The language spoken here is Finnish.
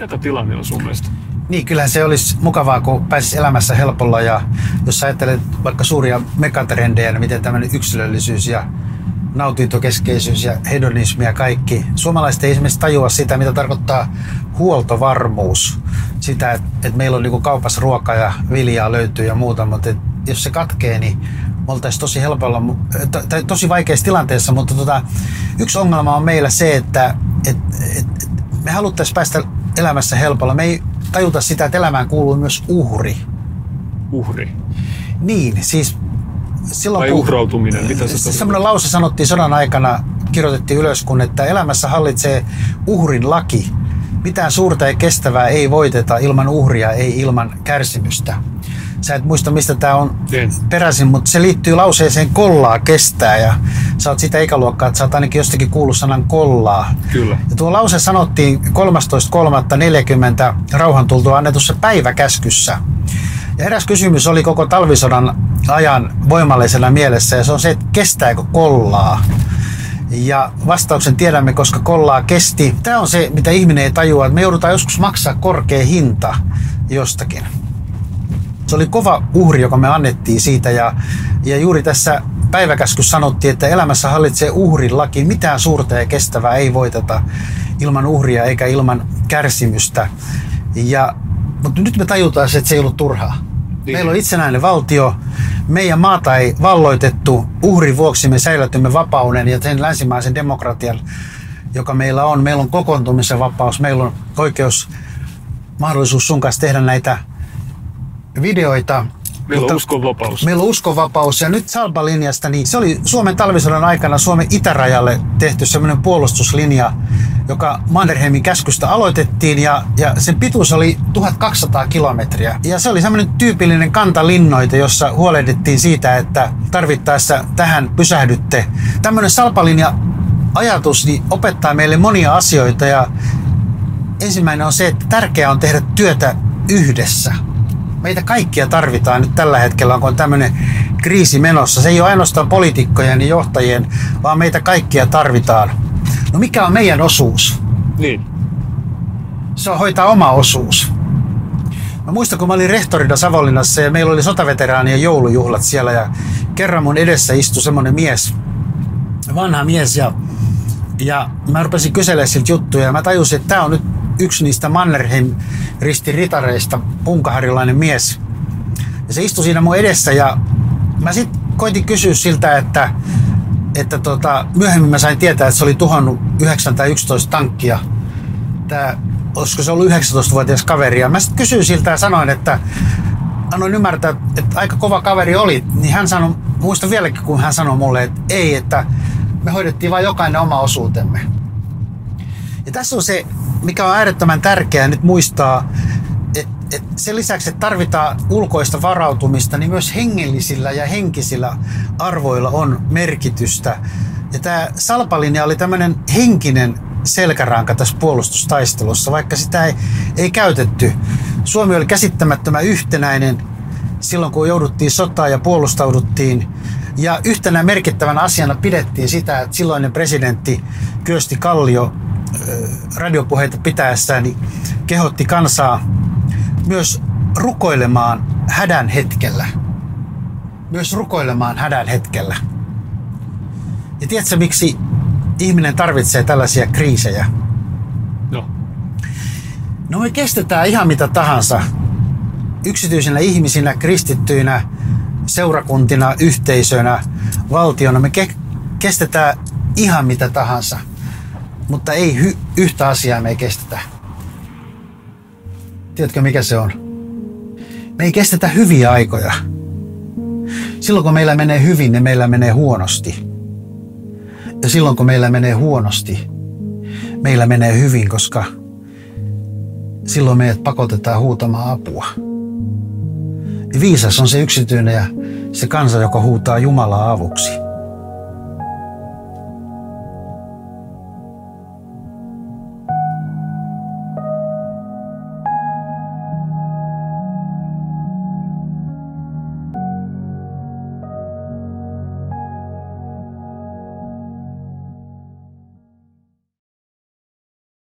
hyvä tilanne on sun mielestä? Niin, kyllähän se olisi mukavaa, kun pääsisi elämässä helpolla ja jos ajattelet vaikka suuria megatrendejä, niin miten tämmöinen yksilöllisyys ja nautintokeskeisyys ja hedonismi ja kaikki. Suomalaiset ei esimerkiksi tajua sitä, mitä tarkoittaa huoltovarmuus. Sitä, että, että meillä on niin kaupassa ruokaa ja viljaa löytyy ja muuta, mutta että jos se katkee, niin me oltaisiin tosi helpolla, tai tosi vaikeassa tilanteessa, mutta tota, yksi ongelma on meillä se, että et, et, et me haluttaisiin päästä elämässä helpolla. Me ei tajuta sitä, että elämään kuuluu myös uhri. Uhri? Niin, siis silloin Vai uhrautuminen? Mitä se Sellainen lause sanottiin sodan aikana, kirjoitettiin ylös, kun että elämässä hallitsee uhrin laki. Mitään suurta ja kestävää ei voiteta ilman uhria, ei ilman kärsimystä. Sä et muista, mistä tämä on en. peräisin, mutta se liittyy lauseeseen kollaa kestää ja sä oot sitä ikäluokkaa, että sä oot ainakin jostakin kuullut sanan kollaa. Kyllä. Ja tuo lause sanottiin 13.3.40 rauhan tultua annetussa päiväkäskyssä. Ja eräs kysymys oli koko talvisodan ajan voimallisella mielessä ja se on se, että kestääkö kollaa. Ja vastauksen tiedämme, koska kollaa kesti. Tämä on se, mitä ihminen ei tajua, että me joudutaan joskus maksaa korkea hinta jostakin. Se oli kova uhri, joka me annettiin siitä ja, ja juuri tässä päiväkäskyssä sanottiin, että elämässä hallitsee uhrin laki. Mitään suurta ja kestävää ei voiteta ilman uhria eikä ilman kärsimystä. Ja, mutta nyt me tajutaan, että se ei ollut turhaa. Niin. Meillä on itsenäinen valtio, meidän maata ei valloitettu, uhrin vuoksi me säilytimme vapauden ja sen länsimaisen demokratian, joka meillä on. Meillä on kokoontumisen vapaus, meillä on oikeus, mahdollisuus sun kanssa tehdä näitä videoita. Meillä on uskonvapaus. Meillä on uskonvapaus. Ja nyt Salpa-linjasta, niin se oli Suomen talvisodan aikana Suomen itärajalle tehty semmoinen puolustuslinja, joka Mannerheimin käskystä aloitettiin ja, ja sen pituus oli 1200 kilometriä. Ja se oli semmoinen tyypillinen kantalinnoite, jossa huolehdittiin siitä, että tarvittaessa tähän pysähdytte. Tämmöinen Salpalinja ajatus niin opettaa meille monia asioita ja ensimmäinen on se, että tärkeää on tehdä työtä yhdessä meitä kaikkia tarvitaan nyt tällä hetkellä, kun on tämmöinen kriisi menossa. Se ei ole ainoastaan poliitikkojen ja johtajien, vaan meitä kaikkia tarvitaan. No mikä on meidän osuus? Niin. Se on hoitaa oma osuus. Mä muistan, kun mä olin rehtorina Savonlinnassa ja meillä oli sotaveteraanien joulujuhlat siellä ja kerran mun edessä istui semmonen mies, vanha mies ja, ja mä rupesin kyselemään siltä juttuja ja mä tajusin, että tämä on nyt yksi niistä Mannerheim ristiritareista, punkaharilainen mies. Ja se istui siinä mun edessä ja mä sitten koitin kysyä siltä, että, että tota, myöhemmin mä sain tietää, että se oli tuhannut 9 tai 11 tankkia. Tää, olisiko se ollut 19-vuotias kaveri. Ja mä sitten kysyin siltä ja sanoin, että annoin ymmärtää, että aika kova kaveri oli. Niin hän sanoi, muistan vieläkin, kun hän sanoi mulle, että ei, että me hoidettiin vain jokainen oma osuutemme. Ja tässä on se mikä on äärettömän tärkeää nyt muistaa, että et sen lisäksi, että tarvitaan ulkoista varautumista, niin myös hengellisillä ja henkisillä arvoilla on merkitystä. Ja tämä salpalinja oli tämmöinen henkinen selkäranka tässä puolustustaistelussa, vaikka sitä ei, ei käytetty. Suomi oli käsittämättömän yhtenäinen silloin, kun jouduttiin sotaan ja puolustauduttiin. Ja yhtenä merkittävänä asiana pidettiin sitä, että silloinen presidentti Kyösti Kallio radiopuheita pitäessään niin kehotti kansaa myös rukoilemaan hädän hetkellä. Myös rukoilemaan hädän hetkellä. Ja tiedätkö, miksi ihminen tarvitsee tällaisia kriisejä? No. No me kestetään ihan mitä tahansa. Yksityisinä ihmisinä, kristittyinä, seurakuntina, yhteisönä, valtiona. Me ke- kestetään ihan mitä tahansa mutta ei hy- yhtä asiaa me ei kestetä. Tiedätkö mikä se on? Me ei kestetä hyviä aikoja. Silloin kun meillä menee hyvin, niin meillä menee huonosti. Ja silloin kun meillä menee huonosti, meillä menee hyvin, koska silloin meidät pakotetaan huutamaan apua. Viisas on se yksityinen ja se kansa, joka huutaa Jumalaa avuksi.